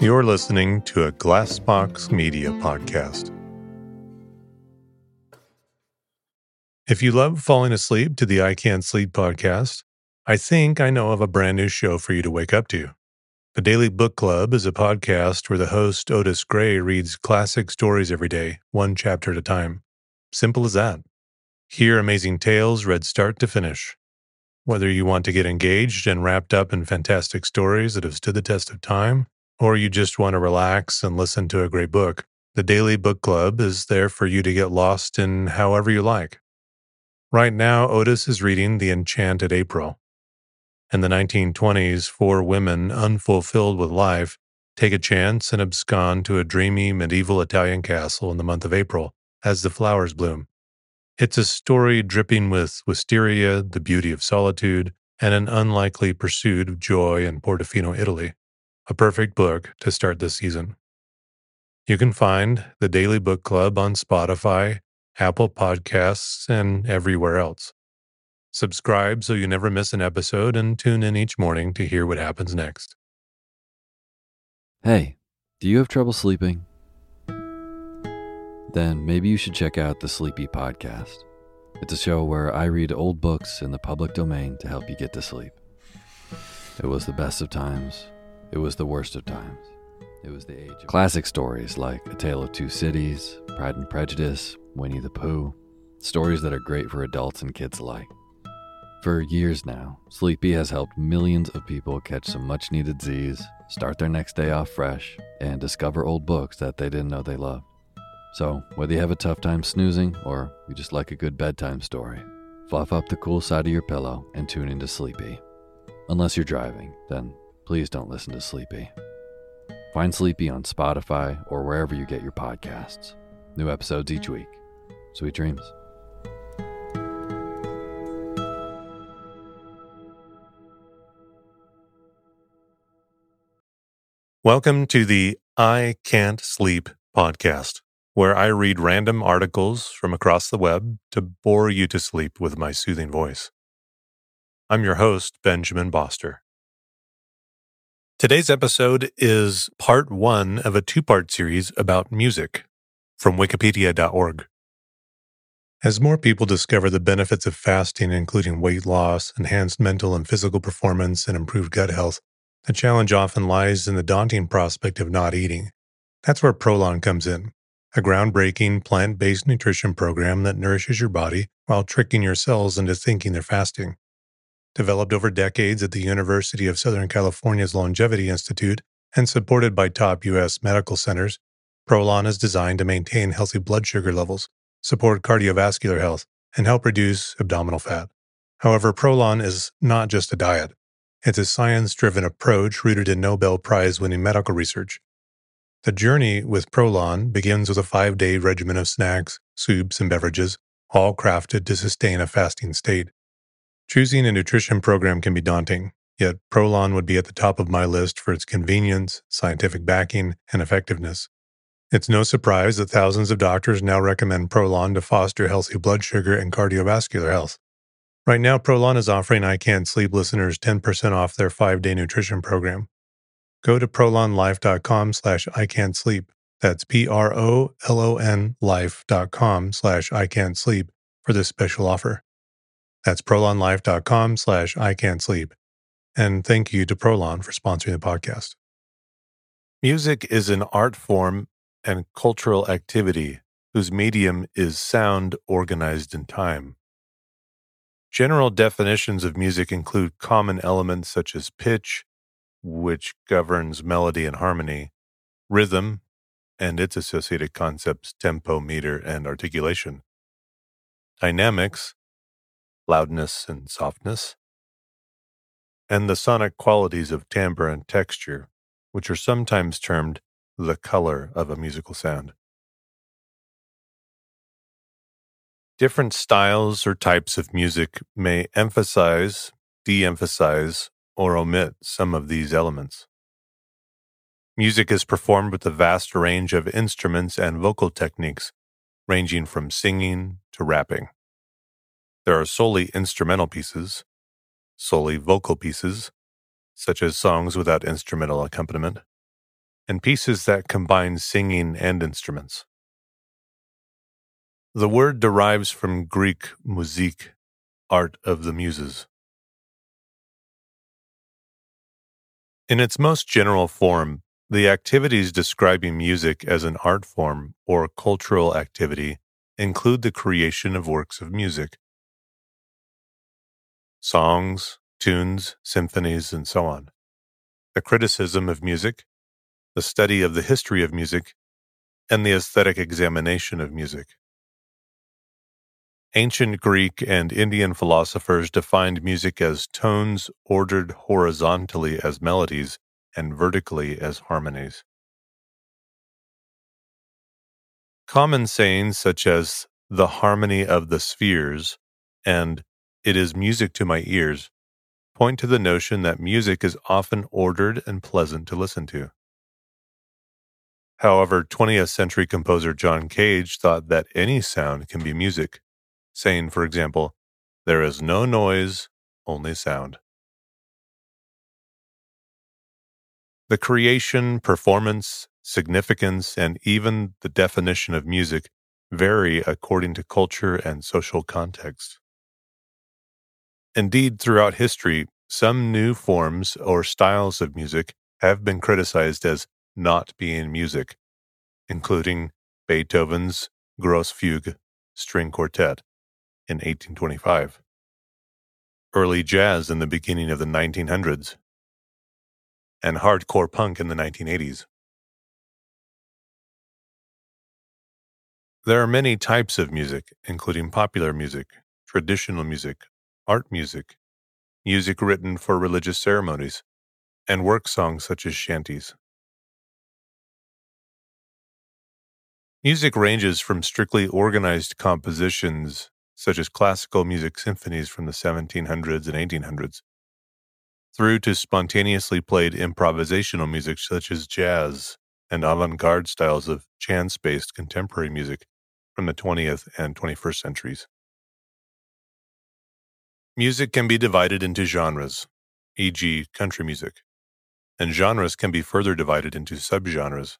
You're listening to a Glassbox Media podcast. If you love falling asleep to the I Can't Sleep podcast, I think I know of a brand new show for you to wake up to. The Daily Book Club is a podcast where the host, Otis Gray, reads classic stories every day, one chapter at a time. Simple as that. Hear amazing tales read start to finish. Whether you want to get engaged and wrapped up in fantastic stories that have stood the test of time, or you just want to relax and listen to a great book, the Daily Book Club is there for you to get lost in however you like. Right now, Otis is reading The Enchanted April. In the 1920s, four women, unfulfilled with life, take a chance and abscond to a dreamy medieval Italian castle in the month of April as the flowers bloom. It's a story dripping with wisteria, the beauty of solitude, and an unlikely pursuit of joy in Portofino, Italy a perfect book to start this season. You can find the Daily Book Club on Spotify, Apple Podcasts, and everywhere else. Subscribe so you never miss an episode and tune in each morning to hear what happens next. Hey, do you have trouble sleeping? Then maybe you should check out the Sleepy Podcast. It's a show where I read old books in the public domain to help you get to sleep. It was the best of times it was the worst of times. It was the age of classic stories like A Tale of Two Cities, Pride and Prejudice, Winnie the Pooh, stories that are great for adults and kids alike. For years now, Sleepy has helped millions of people catch some much needed Z's, start their next day off fresh, and discover old books that they didn't know they loved. So, whether you have a tough time snoozing or you just like a good bedtime story, fluff up the cool side of your pillow and tune into Sleepy. Unless you're driving, then please don't listen to Sleepy. Find Sleepy on Spotify or wherever you get your podcasts. New episodes each week. Sweet dreams. Welcome to the I Can't Sleep podcast, where I read random articles from across the web to bore you to sleep with my soothing voice. I'm your host, Benjamin Boster. Today's episode is part one of a two part series about music from Wikipedia.org. As more people discover the benefits of fasting, including weight loss, enhanced mental and physical performance, and improved gut health, the challenge often lies in the daunting prospect of not eating. That's where Prolon comes in, a groundbreaking plant based nutrition program that nourishes your body while tricking your cells into thinking they're fasting. Developed over decades at the University of Southern California's Longevity Institute and supported by top U.S. medical centers, Prolon is designed to maintain healthy blood sugar levels, support cardiovascular health, and help reduce abdominal fat. However, Prolon is not just a diet. It's a science driven approach rooted in Nobel Prize winning medical research. The journey with Prolon begins with a five day regimen of snacks, soups, and beverages, all crafted to sustain a fasting state. Choosing a nutrition program can be daunting, yet Prolon would be at the top of my list for its convenience, scientific backing, and effectiveness. It's no surprise that thousands of doctors now recommend Prolon to foster healthy blood sugar and cardiovascular health. Right now, Prolon is offering I Can't Sleep listeners 10% off their five-day nutrition program. Go to prolonlife.com slash I. That's P-R-O-L-O-N life.com slash I for this special offer. That's prolonlife.com slash I can't sleep. And thank you to Prolon for sponsoring the podcast. Music is an art form and cultural activity whose medium is sound organized in time. General definitions of music include common elements such as pitch, which governs melody and harmony, rhythm, and its associated concepts tempo, meter, and articulation, dynamics, loudness and softness, and the sonic qualities of timbre and texture, which are sometimes termed the color of a musical sound. Different styles or types of music may emphasize, de emphasize, or omit some of these elements. Music is performed with a vast range of instruments and vocal techniques, ranging from singing to rapping. There are solely instrumental pieces, solely vocal pieces, such as songs without instrumental accompaniment, and pieces that combine singing and instruments. The word derives from Greek musik, art of the muses. In its most general form, the activities describing music as an art form or cultural activity include the creation of works of music. Songs, tunes, symphonies, and so on. The criticism of music, the study of the history of music, and the aesthetic examination of music. Ancient Greek and Indian philosophers defined music as tones ordered horizontally as melodies and vertically as harmonies. Common sayings such as the harmony of the spheres and it is music to my ears point to the notion that music is often ordered and pleasant to listen to. However, 20th century composer John Cage thought that any sound can be music saying, for example, there is no noise, only sound. The creation, performance, significance, and even the definition of music vary according to culture and social context. Indeed, throughout history, some new forms or styles of music have been criticized as not being music, including Beethoven's Grosse string quartet in 1825, early jazz in the beginning of the 1900s, and hardcore punk in the 1980s. There are many types of music, including popular music, traditional music, art music, music written for religious ceremonies, and work songs such as shanties. Music ranges from strictly organized compositions such as classical music symphonies from the 1700s and 1800s, through to spontaneously played improvisational music such as jazz and avant garde styles of chance based contemporary music from the 20th and 21st centuries. Music can be divided into genres, e.g., country music, and genres can be further divided into subgenres,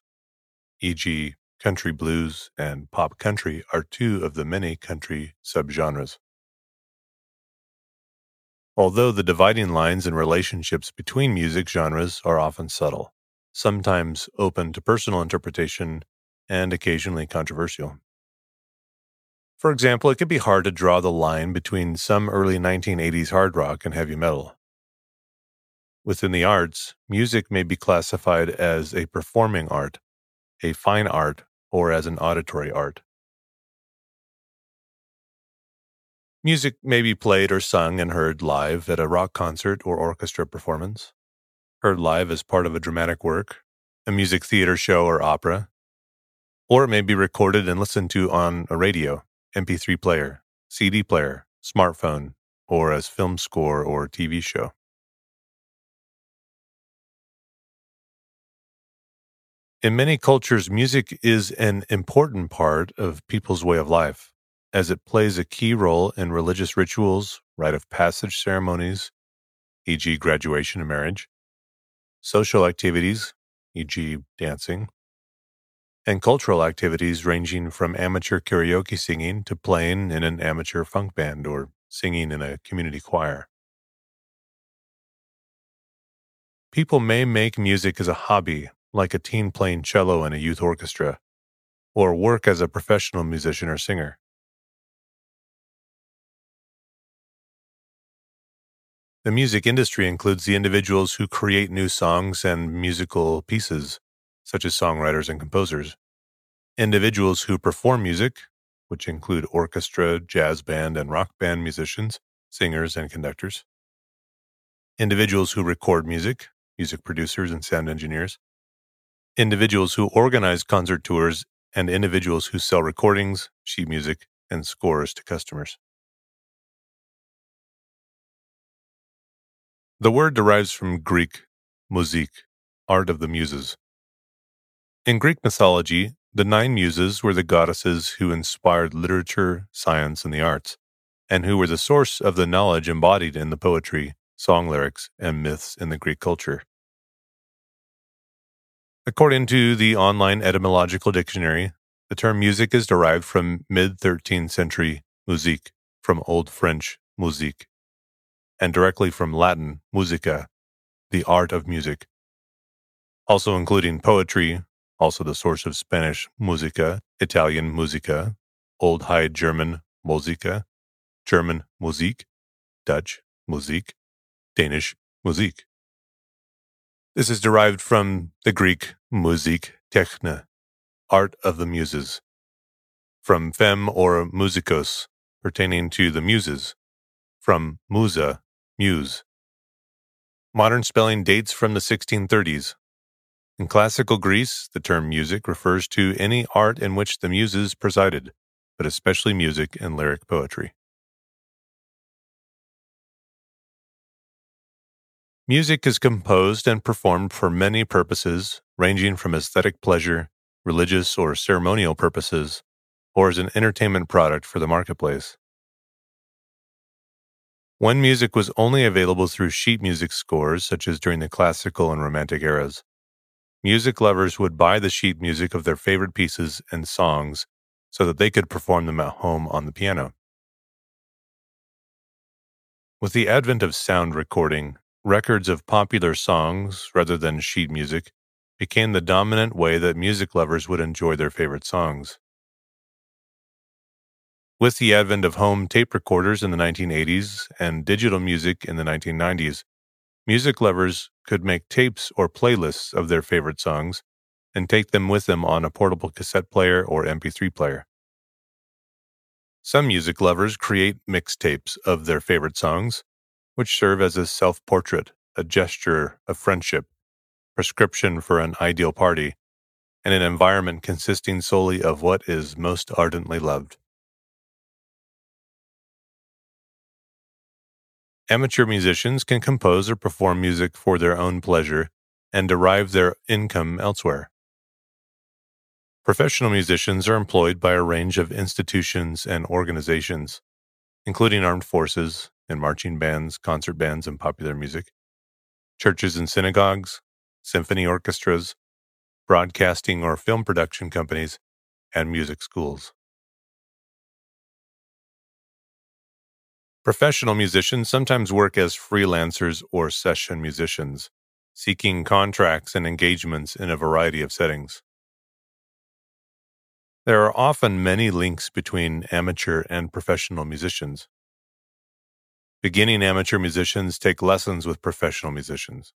e.g., country blues, and pop country are two of the many country subgenres. Although the dividing lines and relationships between music genres are often subtle, sometimes open to personal interpretation, and occasionally controversial. For example, it can be hard to draw the line between some early 1980s hard rock and heavy metal. Within the arts, music may be classified as a performing art, a fine art, or as an auditory art. Music may be played or sung and heard live at a rock concert or orchestra performance, heard live as part of a dramatic work, a music theater show or opera, or it may be recorded and listened to on a radio, MP3 player, CD player, smartphone, or as film score or TV show. In many cultures, music is an important part of people's way of life, as it plays a key role in religious rituals, rite of passage ceremonies, e.g., graduation and marriage, social activities, e.g., dancing, and cultural activities ranging from amateur karaoke singing to playing in an amateur funk band or singing in a community choir. People may make music as a hobby like a teen playing cello in a youth orchestra, or work as a professional musician or singer. The music industry includes the individuals who create new songs and musical pieces, such as songwriters and composers, individuals who perform music, which include orchestra, jazz band, and rock band musicians, singers, and conductors, individuals who record music, music producers and sound engineers, individuals who organize concert tours, and individuals who sell recordings, sheet music, and scores to customers. The word derives from Greek musik, art of the muses. In Greek mythology, the nine muses were the goddesses who inspired literature, science, and the arts, and who were the source of the knowledge embodied in the poetry, song lyrics, and myths in the Greek culture. According to the online etymological dictionary, the term music is derived from mid 13th century musique, from Old French musique, and directly from Latin musica, the art of music. Also including poetry, also the source of Spanish musica, Italian musica, Old High German musica, German Musik, Dutch Musik, Danish Musik. This is derived from the Greek musik techne, art of the muses, from fem or musikos, pertaining to the muses, from musa, muse. Modern spelling dates from the 1630s. In classical Greece, the term music refers to any art in which the muses presided, but especially music and lyric poetry. Music is composed and performed for many purposes, ranging from aesthetic pleasure, religious or ceremonial purposes, or as an entertainment product for the marketplace. When music was only available through sheet music scores, such as during the classical and romantic eras, music lovers would buy the sheet music of their favorite pieces and songs so that they could perform them at home on the piano. With the advent of sound recording, Records of popular songs, rather than sheet music, became the dominant way that music lovers would enjoy their favorite songs. With the advent of home tape recorders in the 1980s and digital music in the 1990s, music lovers could make tapes or playlists of their favorite songs and take them with them on a portable cassette player or MP3 player. Some music lovers create mixtapes of their favorite songs which serve as a self portrait, a gesture of friendship, prescription for an ideal party, and an environment consisting solely of what is most ardently loved. Amateur musicians can compose or perform music for their own pleasure and derive their income elsewhere. Professional musicians are employed by a range of institutions and organizations, including armed forces, and marching bands, concert bands, and popular music, churches and synagogues, symphony orchestras, broadcasting or film production companies, and music schools. Professional musicians sometimes work as freelancers or session musicians, seeking contracts and engagements in a variety of settings. There are often many links between amateur and professional musicians. Beginning amateur musicians take lessons with professional musicians.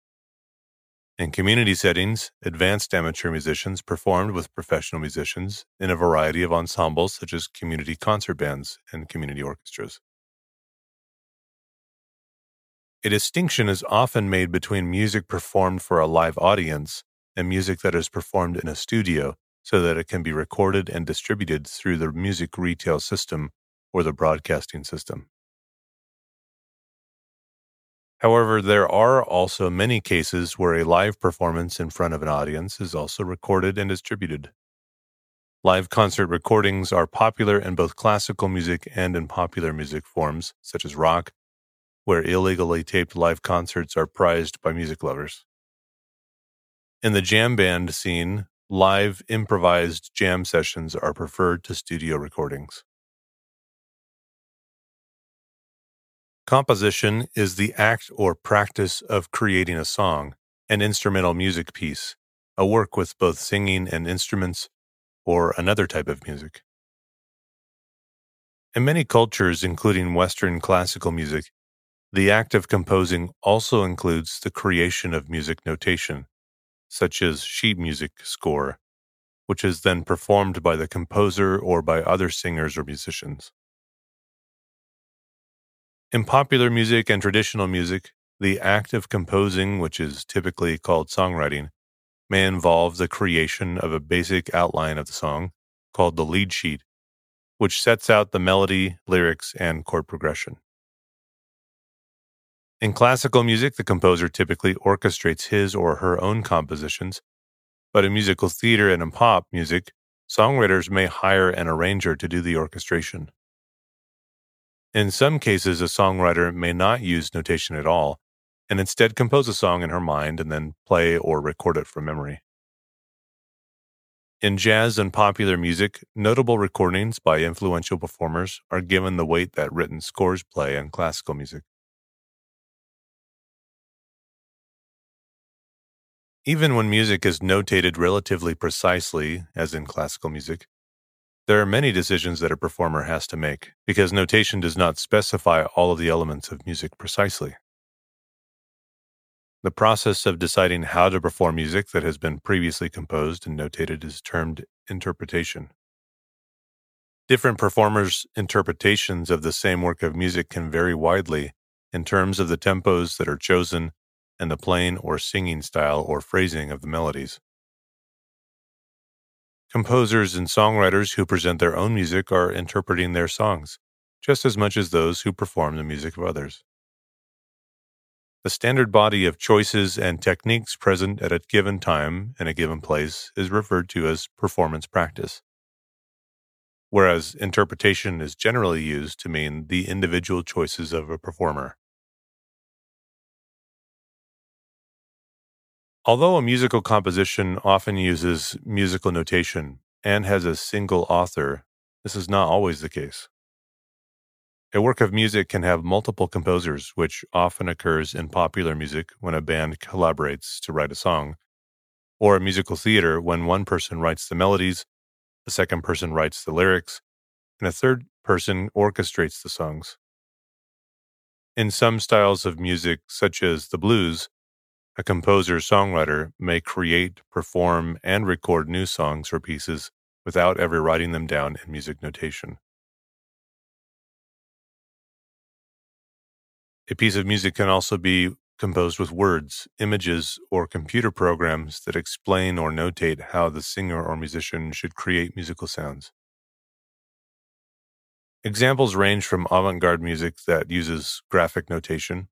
In community settings, advanced amateur musicians performed with professional musicians in a variety of ensembles such as community concert bands and community orchestras. A distinction is often made between music performed for a live audience and music that is performed in a studio so that it can be recorded and distributed through the music retail system or the broadcasting system. However, there are also many cases where a live performance in front of an audience is also recorded and distributed. Live concert recordings are popular in both classical music and in popular music forms, such as rock, where illegally taped live concerts are prized by music lovers. In the jam band scene, live improvised jam sessions are preferred to studio recordings. Composition is the act or practice of creating a song, an instrumental music piece, a work with both singing and instruments, or another type of music. In many cultures, including Western classical music, the act of composing also includes the creation of music notation, such as sheet music score, which is then performed by the composer or by other singers or musicians. In popular music and traditional music, the act of composing, which is typically called songwriting, may involve the creation of a basic outline of the song, called the lead sheet, which sets out the melody, lyrics, and chord progression. In classical music, the composer typically orchestrates his or her own compositions, but in musical theater and in pop music, songwriters may hire an arranger to do the orchestration. In some cases, a songwriter may not use notation at all and instead compose a song in her mind and then play or record it from memory. In jazz and popular music, notable recordings by influential performers are given the weight that written scores play in classical music. Even when music is notated relatively precisely, as in classical music, there are many decisions that a performer has to make because notation does not specify all of the elements of music precisely. The process of deciding how to perform music that has been previously composed and notated is termed interpretation. Different performers' interpretations of the same work of music can vary widely in terms of the tempos that are chosen and the playing or singing style or phrasing of the melodies. Composers and songwriters who present their own music are interpreting their songs, just as much as those who perform the music of others. The standard body of choices and techniques present at a given time in a given place is referred to as performance practice, whereas interpretation is generally used to mean the individual choices of a performer. Although a musical composition often uses musical notation and has a single author, this is not always the case. A work of music can have multiple composers, which often occurs in popular music when a band collaborates to write a song, or a musical theater when one person writes the melodies, a second person writes the lyrics, and a third person orchestrates the songs. In some styles of music, such as the blues, a composer songwriter may create, perform, and record new songs or pieces without ever writing them down in music notation. A piece of music can also be composed with words, images, or computer programs that explain or notate how the singer or musician should create musical sounds. Examples range from avant garde music that uses graphic notation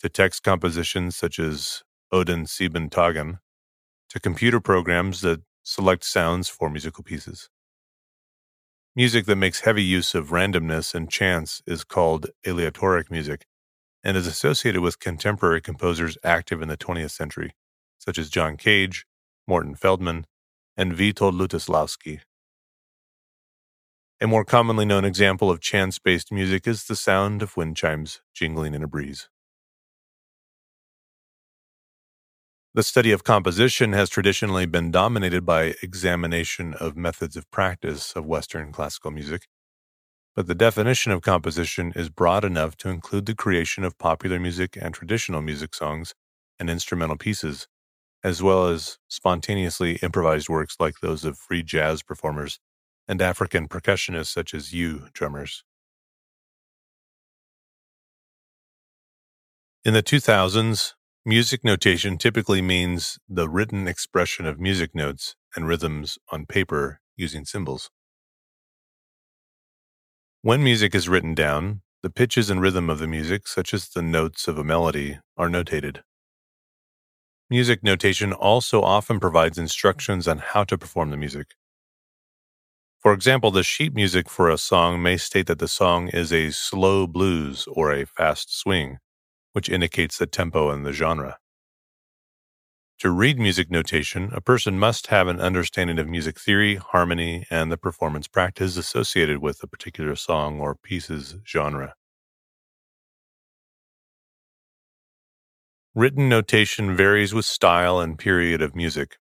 to text compositions such as Odin Sieben to computer programs that select sounds for musical pieces. Music that makes heavy use of randomness and chance is called aleatoric music and is associated with contemporary composers active in the 20th century, such as John Cage, Morton Feldman, and Witold Lutoslawski. A more commonly known example of chance based music is the sound of wind chimes jingling in a breeze. The study of composition has traditionally been dominated by examination of methods of practice of Western classical music, but the definition of composition is broad enough to include the creation of popular music and traditional music songs and instrumental pieces, as well as spontaneously improvised works like those of free jazz performers and African percussionists such as Ewe drummers. In the 2000s, music notation typically means the written expression of music notes and rhythms on paper using symbols. When music is written down, the pitches and rhythm of the music, such as the notes of a melody, are notated. Music notation also often provides instructions on how to perform the music. For example, the sheet music for a song may state that the song is a slow blues or a fast swing, which indicates the tempo and the genre. To read music notation, a person must have an understanding of music theory, harmony, and the performance practice associated with a particular song or piece's genre. Written notation varies with style and period of music.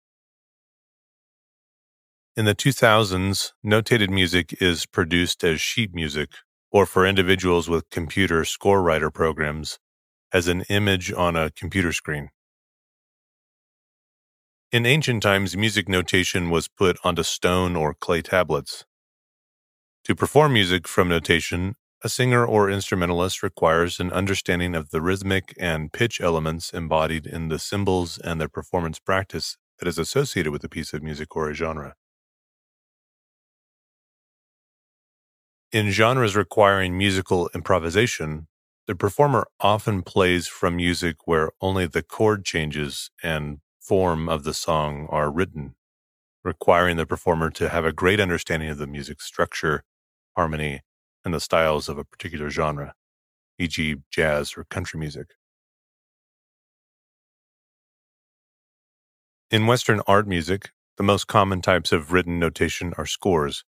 In the 2000s, notated music is produced as sheet music, or for individuals with computer score writer programs, as an image on a computer screen. In ancient times, music notation was put onto stone or clay tablets. To perform music from notation, a singer or instrumentalist requires an understanding of the rhythmic and pitch elements embodied in the symbols and the performance practice that is associated with a piece of music or a genre. In genres requiring musical improvisation, the performer often plays from music where only the chord changes and form of the song are written, requiring the performer to have a great understanding of the music structure, harmony, and the styles of a particular genre, e.g., jazz or country music. In Western art music, The most common types of written notation are scores,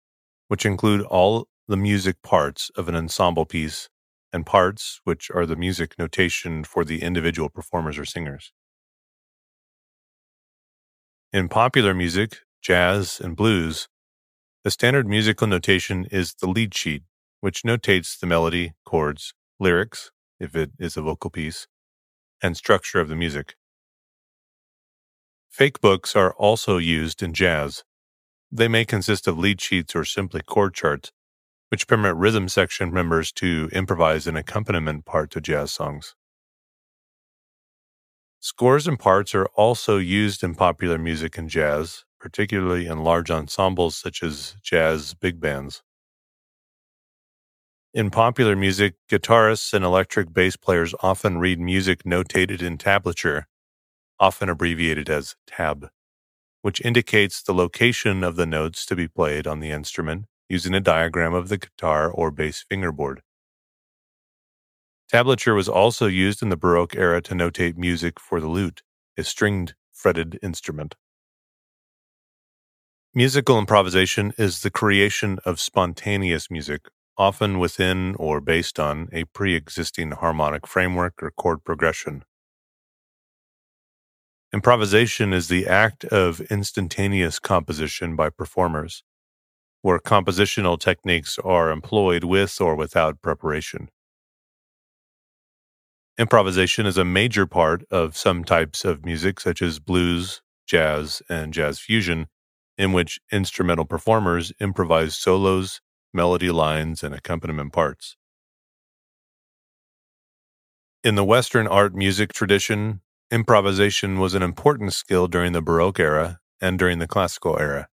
which include all the music parts of an ensemble piece, and parts, which are the music notation for the individual performers or singers. In popular music, jazz, and blues, the standard musical notation is the lead sheet, which notates the melody, chords, lyrics, if it is a vocal piece, and structure of the music. Fake books are also used in jazz. They may consist of lead sheets or simply chord charts, which permit rhythm section members to improvise an accompaniment part to jazz songs. Scores and parts are also used in popular music and jazz, particularly in large ensembles such as jazz big bands. In popular music, guitarists and electric bass players often read music notated in tablature, often abbreviated as tab, which indicates the location of the notes to be played on the instrument using a diagram of the guitar or bass fingerboard. Tablature was also used in the Baroque era to notate music for the lute, a stringed fretted instrument. Musical improvisation is the creation of spontaneous music, often within or based on a pre existing harmonic framework or chord progression. Improvisation is the act of instantaneous composition by performers, where compositional techniques are employed with or without preparation. Improvisation is a major part of some types of music, such as blues, jazz, and jazz fusion, in which instrumental performers improvise solos, melody lines, and accompaniment parts. In the Western art music tradition, improvisation was an important skill during the Baroque era and during the Classical era.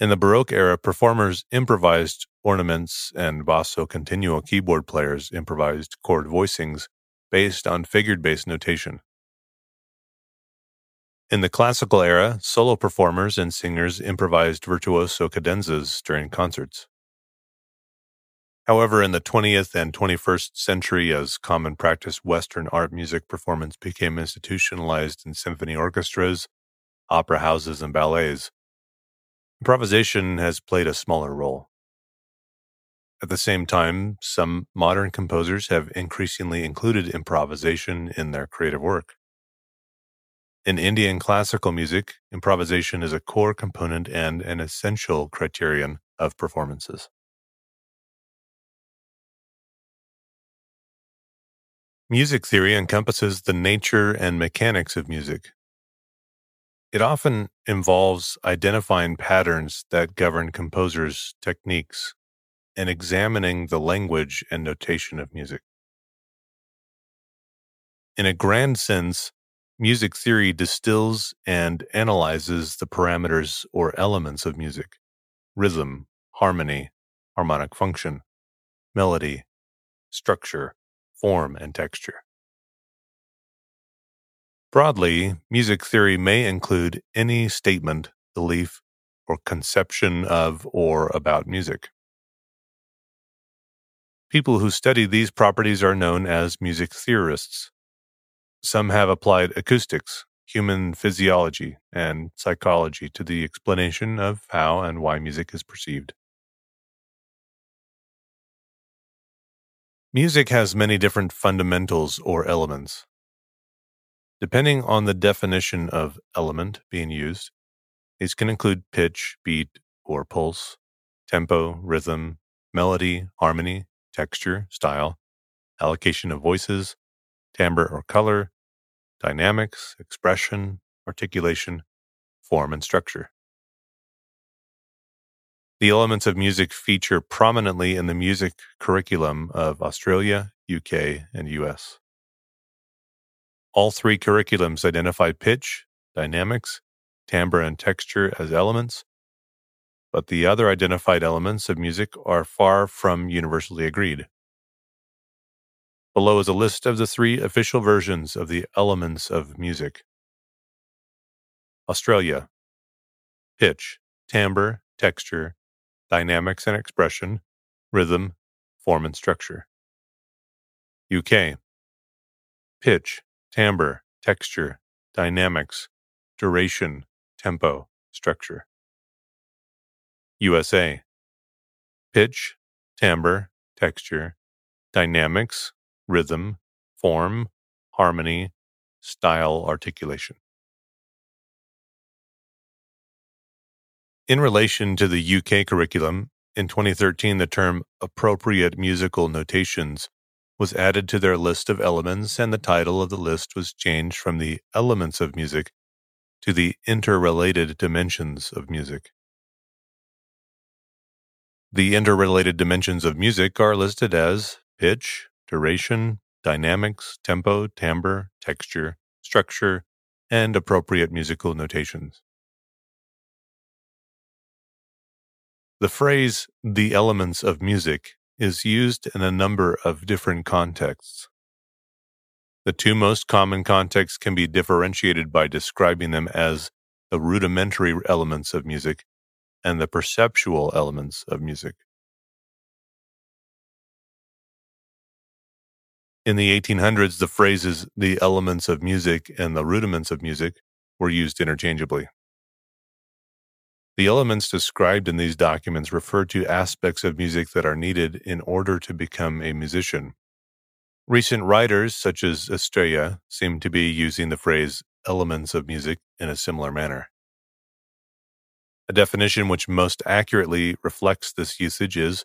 In the Baroque era, performers improvised ornaments and basso continuo keyboard players improvised chord voicings based on figured bass notation. In the classical era, solo performers and singers improvised virtuoso cadenzas during concerts. However, in the 20th and 21st century, as common practice, Western art music performance became institutionalized in symphony orchestras, opera houses, and ballets, Improvisation has played a smaller role. At the same time, some modern composers have increasingly included improvisation in their creative work. In Indian classical music, improvisation is a core component and an essential criterion of performances. Music theory encompasses the nature and mechanics of music, it often involves identifying patterns that govern composers' techniques and examining the language and notation of music. In a grand sense, music theory distills and analyzes the parameters or elements of music rhythm, harmony, harmonic function, melody, structure, form, and texture. Broadly, music theory may include any statement, belief, or conception of or about music. People who study these properties are known as music theorists. Some have applied acoustics, human physiology, and psychology to the explanation of how and why music is perceived. Music has many different fundamentals or elements. Depending on the definition of element being used, these can include pitch, beat, or pulse, tempo, rhythm, melody, harmony, texture, style, allocation of voices, timbre or color, dynamics, expression, articulation, form, and structure. The elements of music feature prominently in the music curriculum of Australia, UK, and US. All three curriculums identify pitch, dynamics, timbre, and texture as elements, but the other identified elements of music are far from universally agreed. Below is a list of the three official versions of the elements of music Australia Pitch, timbre, texture, dynamics and expression, rhythm, form and structure. UK Pitch, timbre, texture, dynamics, duration, tempo, structure. USA pitch, timbre, texture, dynamics, rhythm, form, harmony, style, articulation. In relation to the UK curriculum, in 2013, the term appropriate musical notations was added to their list of elements, and the title of the list was changed from the elements of music to the interrelated dimensions of music. The interrelated dimensions of music are listed as pitch, duration, dynamics, tempo, timbre, texture, structure, and appropriate musical notations. The phrase, the elements of music, is used in a number of different contexts. The two most common contexts can be differentiated by describing them as the rudimentary elements of music and the perceptual elements of music. In the 1800s, the phrases the elements of music and the rudiments of music were used interchangeably. The elements described in these documents refer to aspects of music that are needed in order to become a musician. Recent writers, such as Estrella, seem to be using the phrase elements of music in a similar manner. A definition which most accurately reflects this usage is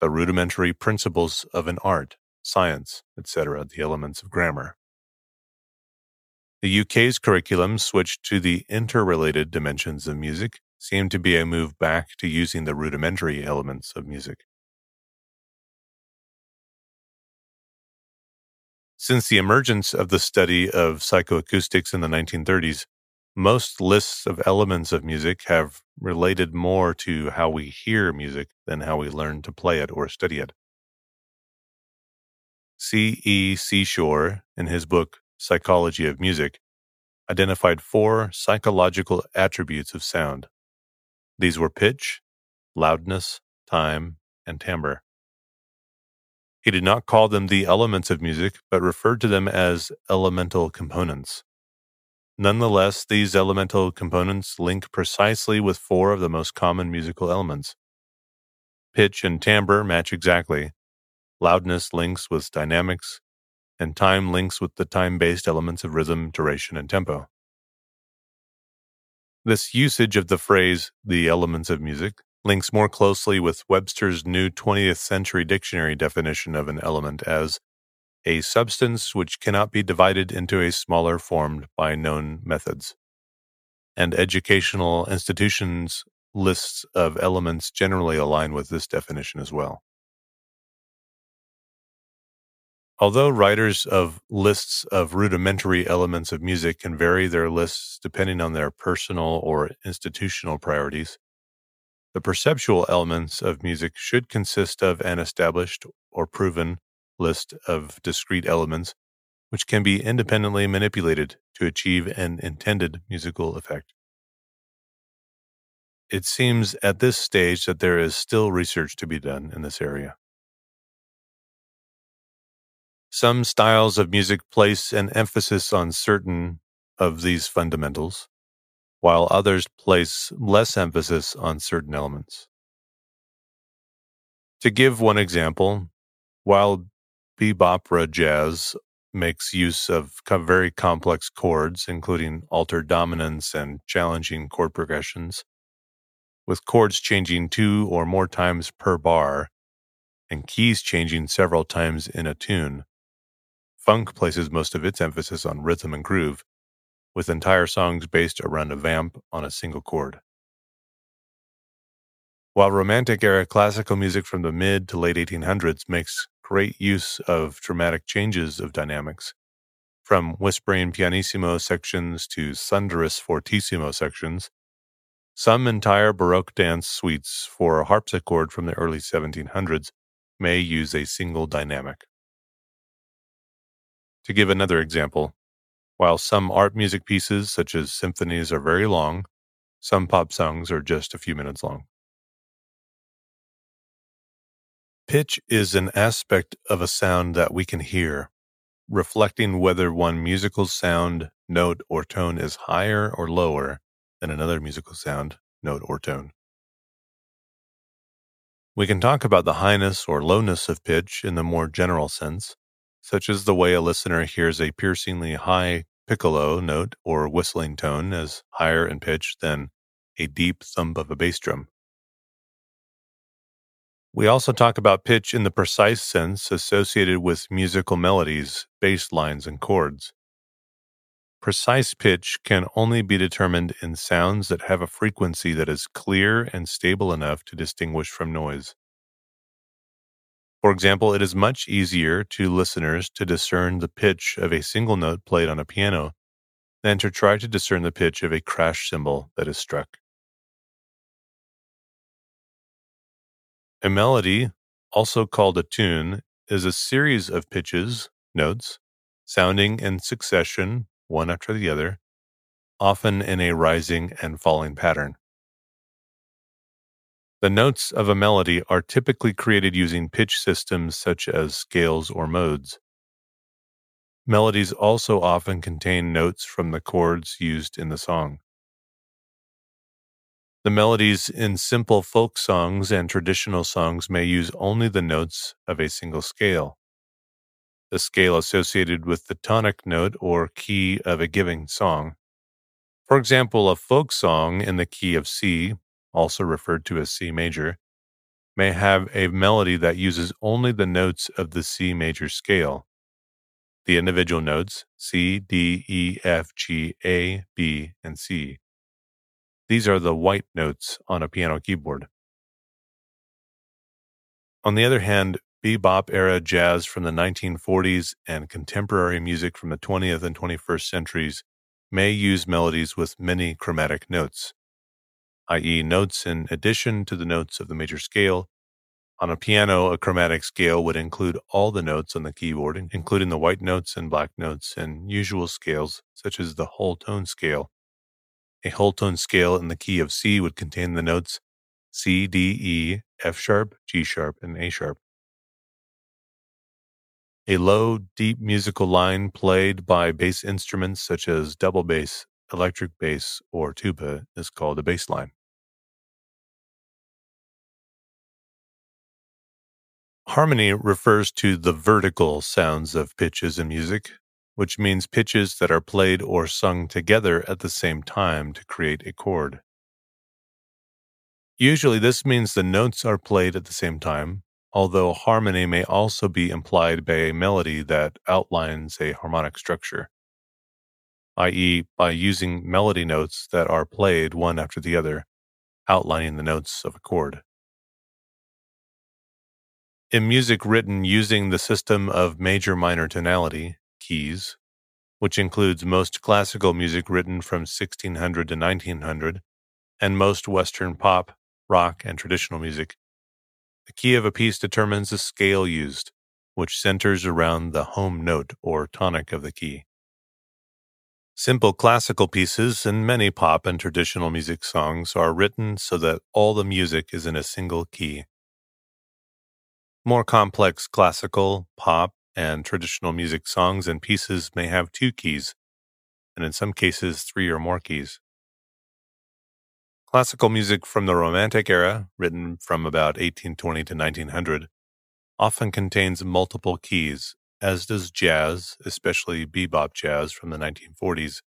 the rudimentary principles of an art, science, etc., the elements of grammar. The UK's curriculum switched to the interrelated dimensions of music, seemed to be a move back to using the rudimentary elements of music. Since the emergence of the study of psychoacoustics in the 1930s, most lists of elements of music have related more to how we hear music than how we learn to play it or study it. C. E. Seashore, in his book Psychology of Music, identified four psychological attributes of sound. These were pitch, loudness, time, and timbre. He did not call them the elements of music, but referred to them as elemental components. Nonetheless, these elemental components link precisely with four of the most common musical elements. Pitch and timbre match exactly. Loudness links with dynamics, and time links with the time based elements of rhythm, duration, and tempo. This usage of the phrase, the elements of music, links more closely with Webster's new 20th century dictionary definition of an element as a substance which cannot be divided into a smaller form by known methods. And educational institutions' lists of elements generally align with this definition as well. Although writers of lists of rudimentary elements of music can vary their lists depending on their personal or institutional priorities, the perceptual elements of music should consist of an established or proven list of discrete elements which can be independently manipulated to achieve an intended musical effect. It seems at this stage that there is still research to be done in this area. Some styles of music place an emphasis on certain of these fundamentals, while others place less emphasis on certain elements. To give one example, while bebop-era jazz makes use of very complex chords, including altered dominants and challenging chord progressions, with chords changing two or more times per bar and keys changing several times in a tune. Funk places most of its emphasis on rhythm and groove, with entire songs based around a vamp on a single chord. While Romantic era classical music from the mid to late 1800s makes great use of dramatic changes of dynamics, from whispering pianissimo sections to thunderous fortissimo sections. Some entire Baroque dance suites for a harpsichord from the early 1700s may use a single dynamic. To give another example, while some art music pieces, such as symphonies, are very long, some pop songs are just a few minutes long. Pitch is an aspect of a sound that we can hear, reflecting whether one musical sound, note, or tone is higher or lower than another musical sound, note, or tone. We can talk about the highness or lowness of pitch in the more general sense, such as the way a listener hears a piercingly high piccolo note or whistling tone as higher in pitch than a deep thump of a bass drum. We also talk about pitch in the precise sense associated with musical melodies, bass lines, and chords. Precise pitch can only be determined in sounds that have a frequency that is clear and stable enough to distinguish from noise. For example, it is much easier to listeners to discern the pitch of a single note played on a piano than to try to discern the pitch of a crash cymbal that is struck. A melody, also called a tune, is a series of pitches, notes, sounding in succession one after the other, often in a rising and falling pattern. The notes of a melody are typically created using pitch systems such as scales or modes. Melodies also often contain notes from the chords used in the song. The melodies in simple folk songs and traditional songs may use only the notes of a single scale the scale associated with the tonic note or key of a given song. For example, a folk song in the key of C, also referred to as C major, may have a melody that uses only the notes of the C major scale. The individual notes C, D, E, F, G, A, B, and C. These are the white notes on a piano keyboard. On the other hand, bebop era jazz from the 1940s and contemporary music from the 20th and 21st centuries may use melodies with many chromatic notes, i.e., notes in addition to the notes of the major scale. On a piano, a chromatic scale would include all the notes on the keyboard, including the white notes and black notes, and usual scales such as the whole tone scale. A whole tone scale in the key of C would contain the notes C, D, E, F sharp, G sharp, and A sharp. A low, deep musical line played by bass instruments such as double bass, electric bass, or tuba is called a bass line. Harmony refers to the vertical sounds of pitches in music, which means pitches that are played or sung together at the same time to create a chord. Usually, this means the notes are played at the same time, although harmony may also be implied by a melody that outlines a harmonic structure, i.e., by using melody notes that are played one after the other, outlining the notes of a chord. In music written using the system of major minor tonality, keys, which includes most classical music written from 1600 to 1900, and most Western pop, rock, and traditional music, the key of a piece determines the scale used, which centers around the home note or tonic of the key. Simple classical pieces and many pop and traditional music songs are written so that all the music is in a single key. More complex classical, pop, and traditional music songs and pieces may have two keys, and in some cases, three or more keys. Classical music from the Romantic era, written from about 1820 to 1900, often contains multiple keys, as does jazz, especially bebop jazz from the 1940s,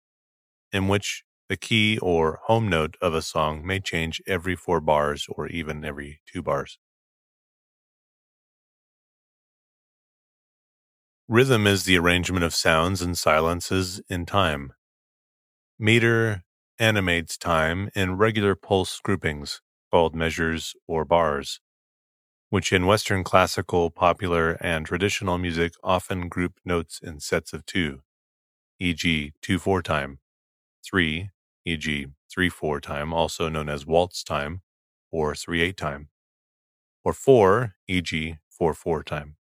in which the key or home note of a song may change every four bars or even every two bars. Rhythm is the arrangement of sounds and silences in time. Meter, animates time in regular pulse groupings called measures or bars, which in Western classical, popular, and traditional music often group notes in sets of two, e.g., 2 4 time, 3, e.g., 3 4 time, also known as waltz time, or 3 8 time, or 4, e.g., 4 4 time.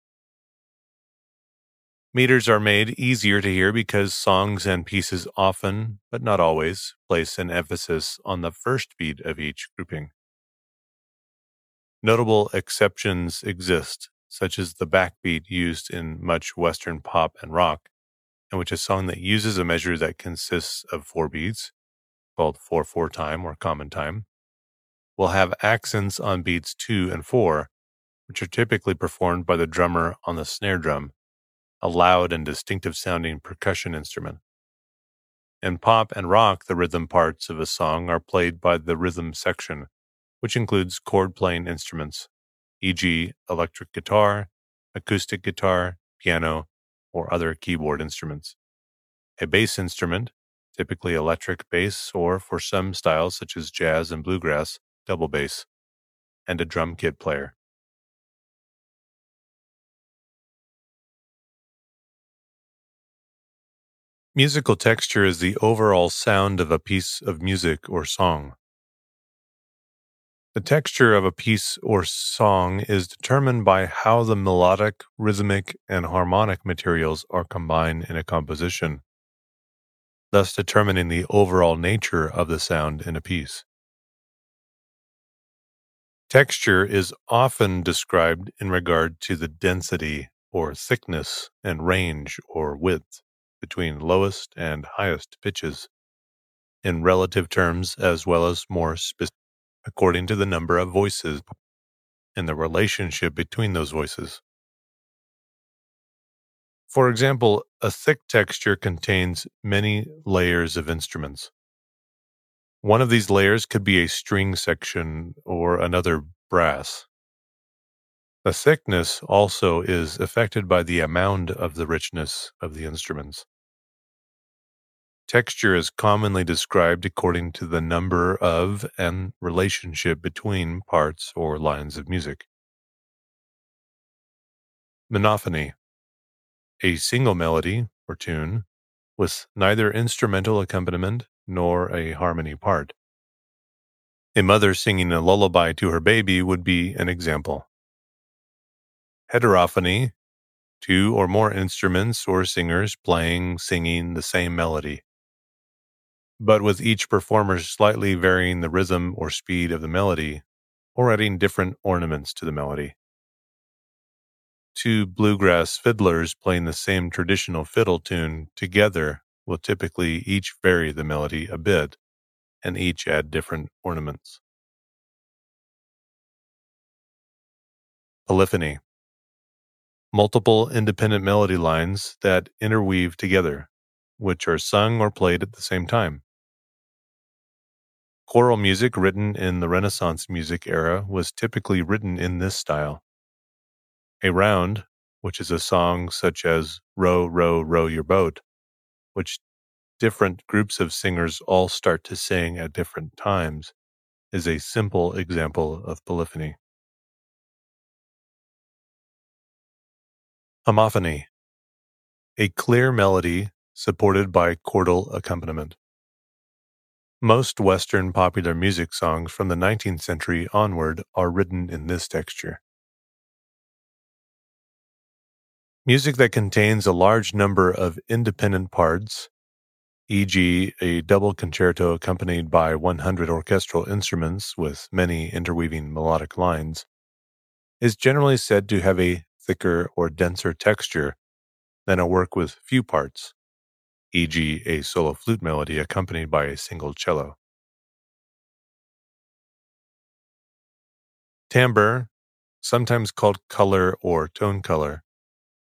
Meters are made easier to hear because songs and pieces often, but not always, place an emphasis on the first beat of each grouping. Notable exceptions exist, such as the backbeat used in much Western pop and rock, in which a song that uses a measure that consists of four beats, called 4 4 time or common time, will have accents on beats 2 and 4, which are typically performed by the drummer on the snare drum, a loud and distinctive sounding percussion instrument. In pop and rock, the rhythm parts of a song are played by the rhythm section, which includes chord playing instruments, e.g., electric guitar, acoustic guitar, piano, or other keyboard instruments. A bass instrument, typically electric bass or for some styles such as jazz and bluegrass, double bass, and a drum kit player. Musical texture is the overall sound of a piece of music or song. The texture of a piece or song is determined by how the melodic, rhythmic, and harmonic materials are combined in a composition, thus determining the overall nature of the sound in a piece. Texture is often described in regard to the density or thickness and range or width between lowest and highest pitches in relative terms as well as more specific according to the number of voices and the relationship between those voices. For example, a thick texture contains many layers of instruments. One of these layers could be a string section or another brass. The thickness also is affected by the amount of the richness of the instruments. Texture is commonly described according to the number of and relationship between parts or lines of music. Monophony a single melody or tune with neither instrumental accompaniment nor a harmony part. A mother singing a lullaby to her baby would be an example. Heterophony, two or more instruments or singers playing, singing the same melody, but with each performer slightly varying the rhythm or speed of the melody or adding different ornaments to the melody. Two bluegrass fiddlers playing the same traditional fiddle tune together will typically each vary the melody a bit and each add different ornaments. Polyphony multiple independent melody lines that interweave together, which are sung or played at the same time. Choral music written in the Renaissance music era was typically written in this style. A round, which is a song such as Row, Row, Row Your Boat, which different groups of singers all start to sing at different times, is a simple example of polyphony. Homophony A clear melody supported by chordal accompaniment. Most Western popular music songs from the 19th century onward are written in this texture. Music that contains a large number of independent parts, e.g., a double concerto accompanied by 100 orchestral instruments with many interweaving melodic lines, is generally said to have a thicker or denser texture than a work with few parts, e.g., a solo flute melody accompanied by a single cello. Timbre, sometimes called color or tone color,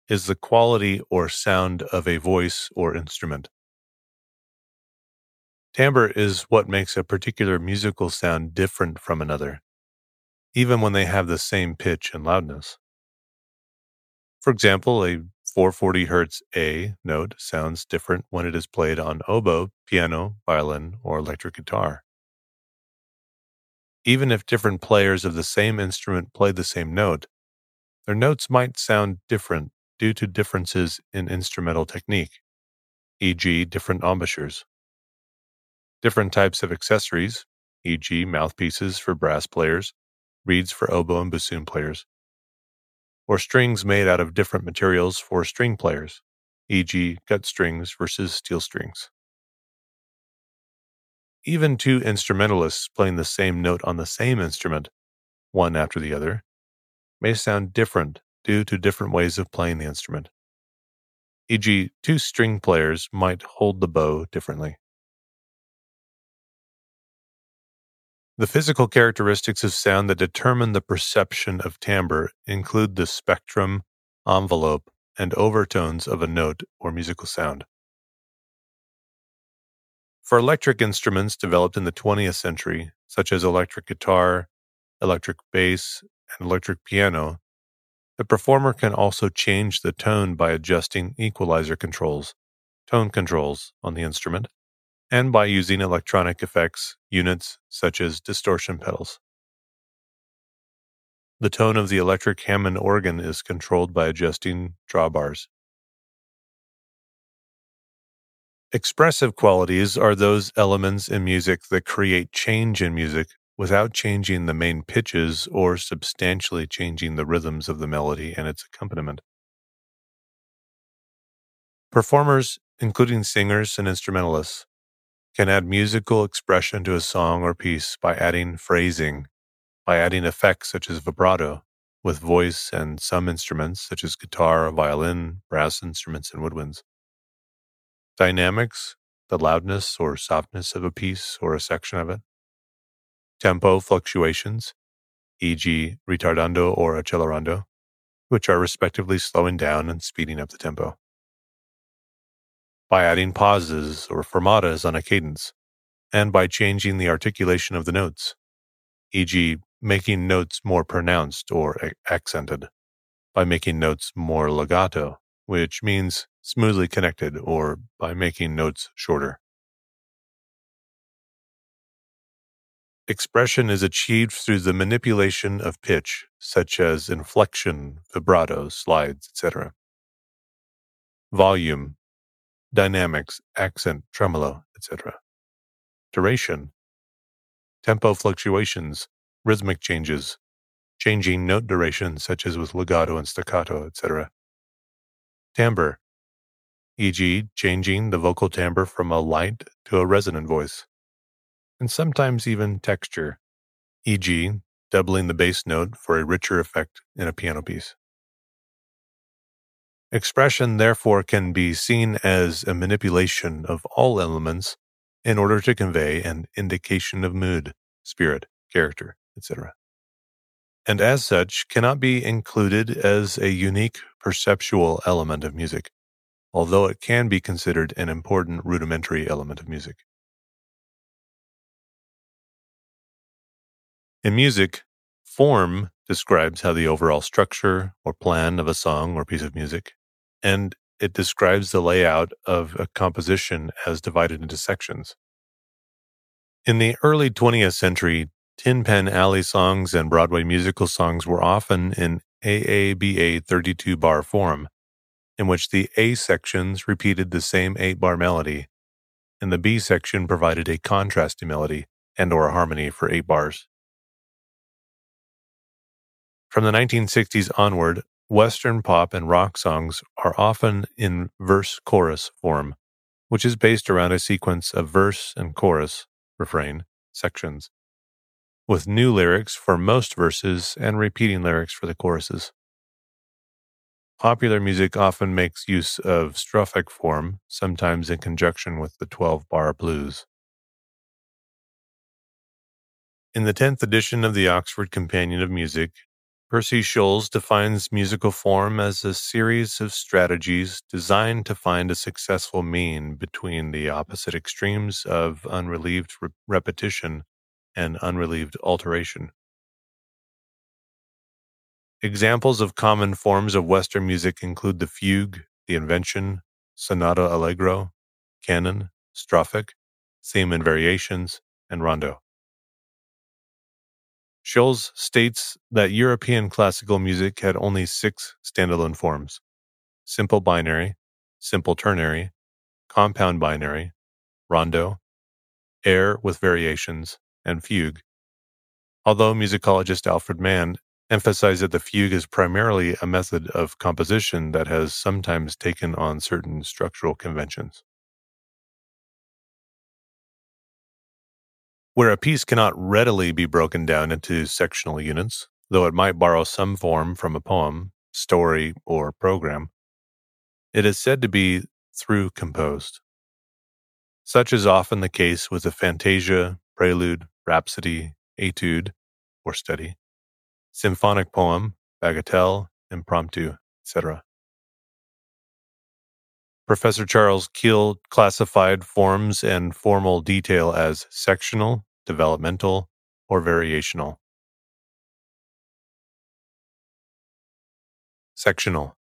is the quality or sound of a voice or instrument. Timbre is what makes a particular musical sound different from another, even when they have the same pitch and loudness. For example, a 440 Hz A note sounds different when it is played on oboe, piano, violin, or electric guitar. Even if different players of the same instrument play the same note, their notes might sound different due to differences in instrumental technique, e.g., different embouchures. Different types of accessories, e.g., mouthpieces for brass players, reeds for oboe and bassoon players, or strings made out of different materials for string players, e.g., gut strings versus steel strings. Even two instrumentalists playing the same note on the same instrument, one after the other, may sound different due to different ways of playing the instrument. E.g., two string players might hold the bow differently. The physical characteristics of sound that determine the perception of timbre include the spectrum, envelope, and overtones of a note or musical sound. For electric instruments developed in the 20th century, such as electric guitar, electric bass, and electric piano, the performer can also change the tone by adjusting equalizer controls, tone controls on the instrument, and by using electronic effects units such as distortion pedals. The tone of the electric Hammond organ is controlled by adjusting drawbars. Expressive qualities are those elements in music that create change in music without changing the main pitches or substantially changing the rhythms of the melody and its accompaniment. Performers, including singers and instrumentalists, can add musical expression to a song or piece by adding phrasing, by adding effects such as vibrato, with voice and some instruments such as guitar, violin, brass instruments, and woodwinds. Dynamics, the loudness or softness of a piece or a section of it tempo fluctuations, e.g., ritardando or accelerando, which are respectively slowing down and speeding up the tempo. By adding pauses or fermatas on a cadence, and by changing the articulation of the notes, e.g., making notes more pronounced or accented, by making notes more legato, which means smoothly connected, or by making notes shorter. Expression is achieved through the manipulation of pitch, such as inflection, vibrato, slides, etc. Volume, dynamics, accent, tremolo, etc. Duration, tempo fluctuations, rhythmic changes, changing note duration, such as with legato and staccato, etc. Timbre, e.g., changing the vocal timbre from a light to a resonant voice and sometimes even texture, e.g., doubling the bass note for a richer effect in a piano piece. Expression, therefore, can be seen as a manipulation of all elements in order to convey an indication of mood, spirit, character, etc. And as such, cannot be included as a unique perceptual element of music, although it can be considered an important rudimentary element of music. In music, form describes how the overall structure or plan of a song or piece of music, and it describes the layout of a composition as divided into sections. In the early 20th century, Tin Pan Alley songs and Broadway musical songs were often in AABA 32 bar form, in which the A sections repeated the same 8 bar melody, and the B section provided a contrasting melody and or harmony for 8 bars. From the 1960s onward, Western pop and rock songs are often in verse chorus form, which is based around a sequence of verse and chorus, refrain, sections, with new lyrics for most verses and repeating lyrics for the choruses. Popular music often makes use of strophic form, sometimes in conjunction with the 12 bar blues. In the 10th edition of the Oxford Companion of Music, Percy Scholes defines musical form as a series of strategies designed to find a successful mean between the opposite extremes of unrelieved re- repetition and unrelieved alteration. Examples of common forms of Western music include the fugue, the invention, sonata allegro, canon, strophic, theme and variations, and rondo. Scholes states that European classical music had only six standalone forms simple binary, simple ternary, compound binary, rondo, air with variations, and fugue. Although musicologist Alfred Mann emphasized that the fugue is primarily a method of composition that has sometimes taken on certain structural conventions. Where a piece cannot readily be broken down into sectional units, though it might borrow some form from a poem, story, or program, it is said to be through composed. Such is often the case with a fantasia, prelude, rhapsody, etude, or study, symphonic poem, bagatelle, impromptu, etc. Professor Charles Keil classified forms and formal detail as sectional, developmental, or variational. Sectional.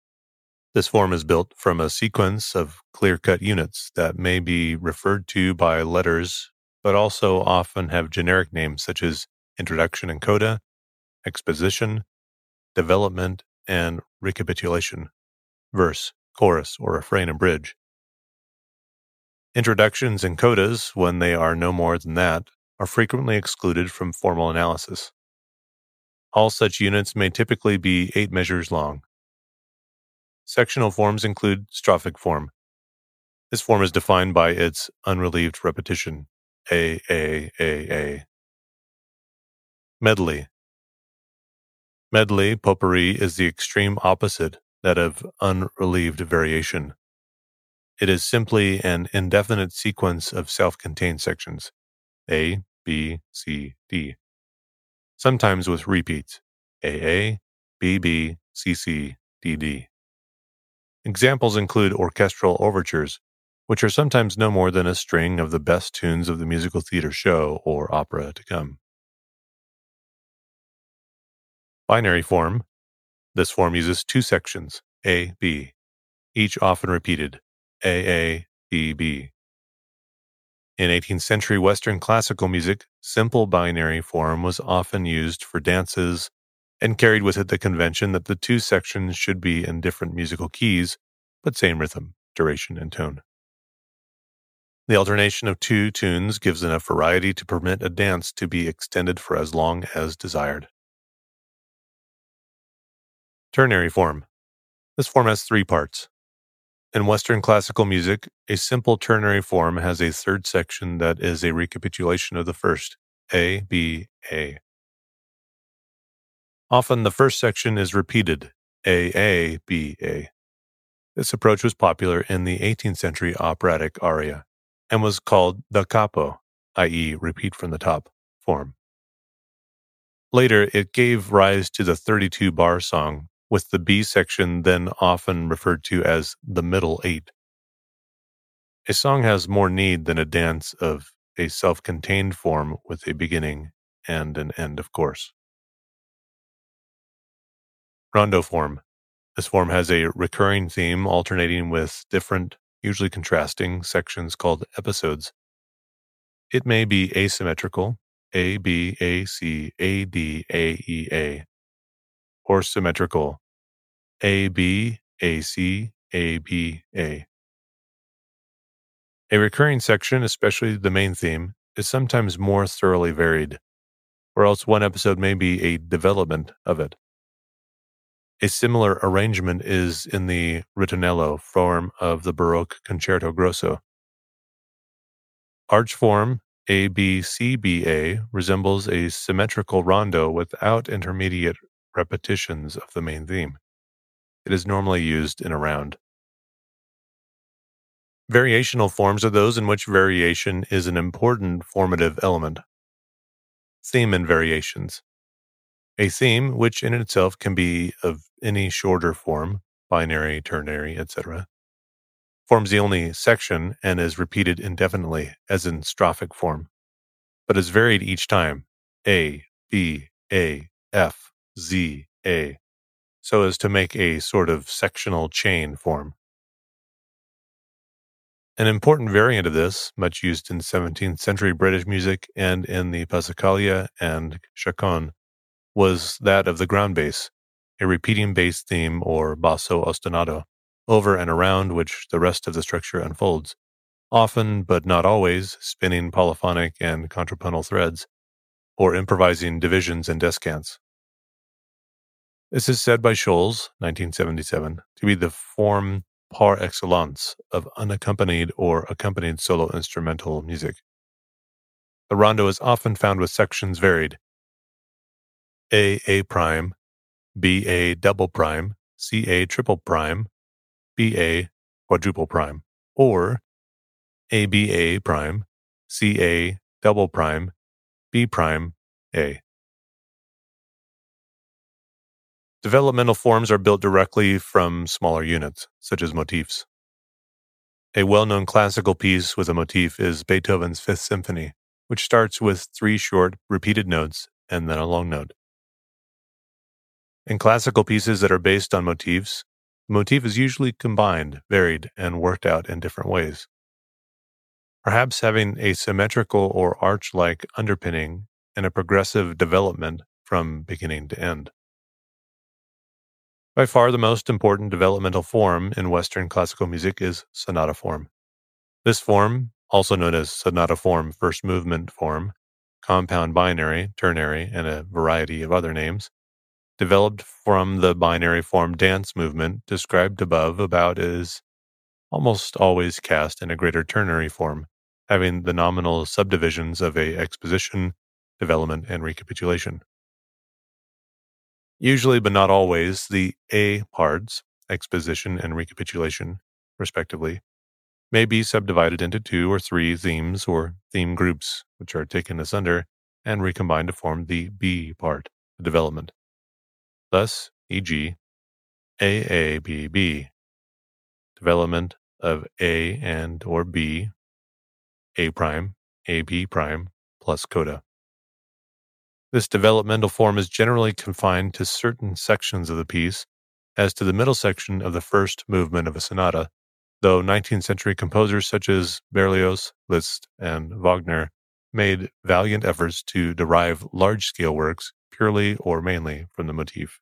This form is built from a sequence of clear cut units that may be referred to by letters, but also often have generic names such as introduction and coda, exposition, development, and recapitulation, verse, chorus, or refrain and bridge. Introductions and codas, when they are no more than that, are frequently excluded from formal analysis. All such units may typically be eight measures long. Sectional forms include strophic form. This form is defined by its unrelieved repetition, A, A, A, A. Medley. Medley, potpourri, is the extreme opposite that of unrelieved variation. It is simply an indefinite sequence of self contained sections A, B, C, D, sometimes with repeats AA, BB, CC, DD. Examples include orchestral overtures, which are sometimes no more than a string of the best tunes of the musical theater show or opera to come. Binary form this form uses two sections, A, B, each often repeated, A, A, B, B. In 18th century Western classical music, simple binary form was often used for dances and carried with it the convention that the two sections should be in different musical keys, but same rhythm, duration, and tone. The alternation of two tunes gives enough variety to permit a dance to be extended for as long as desired. Ternary form. This form has three parts. In Western classical music, a simple ternary form has a third section that is a recapitulation of the first A, B, A. Often the first section is repeated A, A, B, A. This approach was popular in the 18th century operatic aria and was called da capo, i.e., repeat from the top, form. Later, it gave rise to the 32 bar song with the B section then often referred to as the middle eight. A song has more need than a dance of a self contained form with a beginning and an end, of course. Rondo form. This form has a recurring theme alternating with different, usually contrasting, sections called episodes. It may be asymmetrical, A, B, A, C, A, D, A, E, A, or symmetrical, a B A C A B A. A recurring section, especially the main theme, is sometimes more thoroughly varied, or else one episode may be a development of it. A similar arrangement is in the ritornello form of the Baroque concerto grosso. Arch form ABCBA resembles a symmetrical rondo without intermediate repetitions of the main theme. It is normally used in a round. Variational forms are those in which variation is an important formative element. Theme and variations. A theme, which in itself can be of any shorter form, binary, ternary, etc., forms the only section and is repeated indefinitely, as in strophic form, but is varied each time A, B, A, F, Z, A, so as to make a sort of sectional chain form. An important variant of this, much used in 17th century British music and in the Passacaglia and chaconne, was that of the ground bass, a repeating bass theme or basso ostinato, over and around which the rest of the structure unfolds, often, but not always, spinning polyphonic and contrapuntal threads, or improvising divisions and descants. This is said by Scholes, 1977, to be the form par excellence of unaccompanied or accompanied solo instrumental music. The rondo is often found with sections varied A A prime, B A double prime, C A triple prime, B A quadruple prime, or A B A prime, C A double prime, B prime, A. Developmental forms are built directly from smaller units, such as motifs. A well known classical piece with a motif is Beethoven's Fifth Symphony, which starts with three short, repeated notes and then a long note. In classical pieces that are based on motifs, the motif is usually combined, varied, and worked out in different ways. Perhaps having a symmetrical or arch like underpinning and a progressive development from beginning to end. By far the most important developmental form in Western classical music is sonata form. This form, also known as sonata form first movement form, compound binary, ternary, and a variety of other names, developed from the binary form dance movement described above about is almost always cast in a greater ternary form, having the nominal subdivisions of a exposition, development, and recapitulation. Usually, but not always, the A parts, exposition and recapitulation, respectively, may be subdivided into two or three themes or theme groups, which are taken asunder and recombined to form the B part, the development. Thus, e.g., AABB, development of A and or B, A prime, AB prime, plus coda. This developmental form is generally confined to certain sections of the piece, as to the middle section of the first movement of a sonata, though 19th century composers such as Berlioz, Liszt, and Wagner made valiant efforts to derive large scale works purely or mainly from the motif.